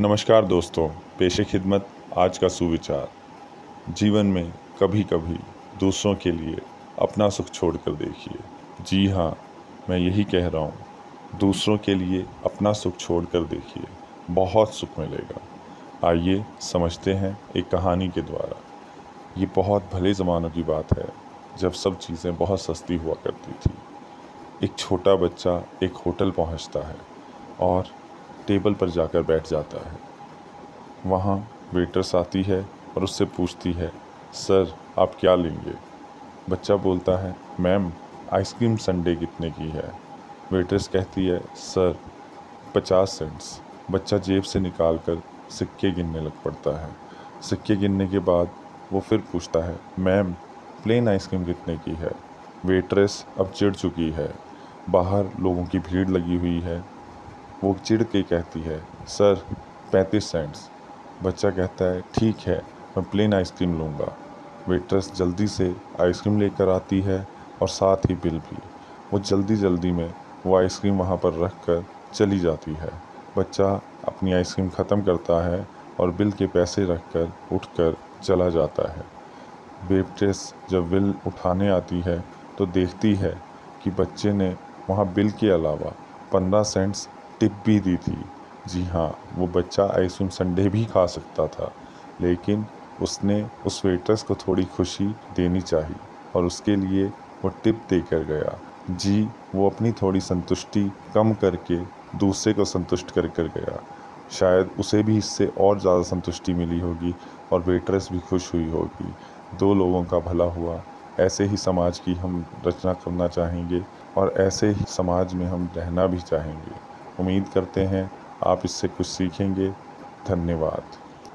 नमस्कार दोस्तों, पेशे खिदमत, आज का सुविचार। जीवन में कभी कभी दूसरों के लिए अपना सुख छोड़ कर देखिए। जी हाँ मैं यही कह रहा हूँ, दूसरों के लिए अपना सुख छोड़ कर देखिए, बहुत सुख मिलेगा। आइए समझते हैं एक कहानी के द्वारा। ये बहुत भले ज़मानों की बात है, जब सब चीज़ें बहुत सस्ती हुआ करती थी। एक छोटा बच्चा एक होटल पहुँचता है और टेबल पर जाकर बैठ जाता है। वहाँ वेटर्स आती है और उससे पूछती है, सर, आप क्या लेंगे? बच्चा बोलता है, मैम, आइसक्रीम संडे कितने की है? वेटर्स कहती है, सर, पचास सेंट्स। बच्चा जेब से निकाल कर सिक्के गिनने लग पड़ता है। सिक्के गिनने के बाद वो फिर पूछता है, मैम, प्लेन आइसक्रीम कितने की है? वेट्रेस अब चिढ़ चुकी है। बाहर लोगों की भीड़ लगी हुई है। वो चिढ़ के कहती है, सर, पैंतीस सेंट्स। बच्चा कहता है, ठीक है, मैं प्लेन आइसक्रीम लूँगा। वेट्रेस जल्दी से आइसक्रीम लेकर आती है और साथ ही बिल भी। वो जल्दी जल्दी में वो आइसक्रीम वहाँ पर रख कर चली जाती है। बच्चा अपनी आइसक्रीम ख़त्म करता है और बिल के पैसे रख कर उठ कर चला जाता है। वेट्रेस जब बिल उठाने आती है तो देखती है कि बच्चे ने वहाँ बिल के अलावा पंद्रह सेंट्स टिप भी दी थी। जी हाँ वो बच्चा आइसक्रीम संडे भी खा सकता था, लेकिन उसने उस वेटर्स को थोड़ी खुशी देनी चाहिए और उसके लिए वो टिप देकर गया। जी, वो अपनी थोड़ी संतुष्टि कम करके दूसरे को संतुष्ट कर कर गया। शायद उसे भी इससे और ज़्यादा संतुष्टि मिली होगी और वेटरेस भी खुश हुई होगी। दो लोगों का भला हुआ। ऐसे ही समाज की हम रचना करना चाहेंगे और ऐसे ही समाज में हम रहना भी चाहेंगे। उम्मीद करते हैं आप इससे कुछ सीखेंगे। धन्यवाद।